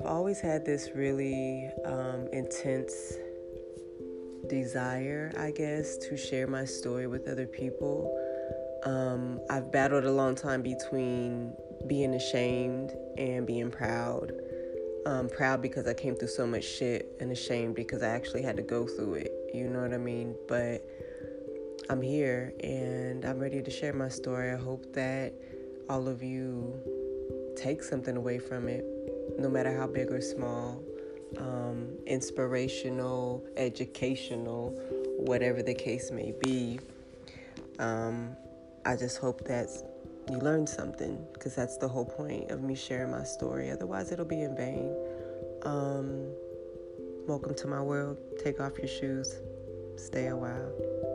I've always had this really um, intense desire, I guess, to share my story with other people. Um, I've battled a long time between being ashamed and being proud. Um, proud because I came through so much shit, and ashamed because I actually had to go through it. You know what I mean? But I'm here and I'm ready to share my story. I hope that all of you take something away from it, no matter how big or small, um, inspirational, educational, whatever the case may be. Um, I just hope that you learned something because that's the whole point of me sharing my story. Otherwise, it'll be in vain. Um, welcome to my world. Take off your shoes. Stay a while.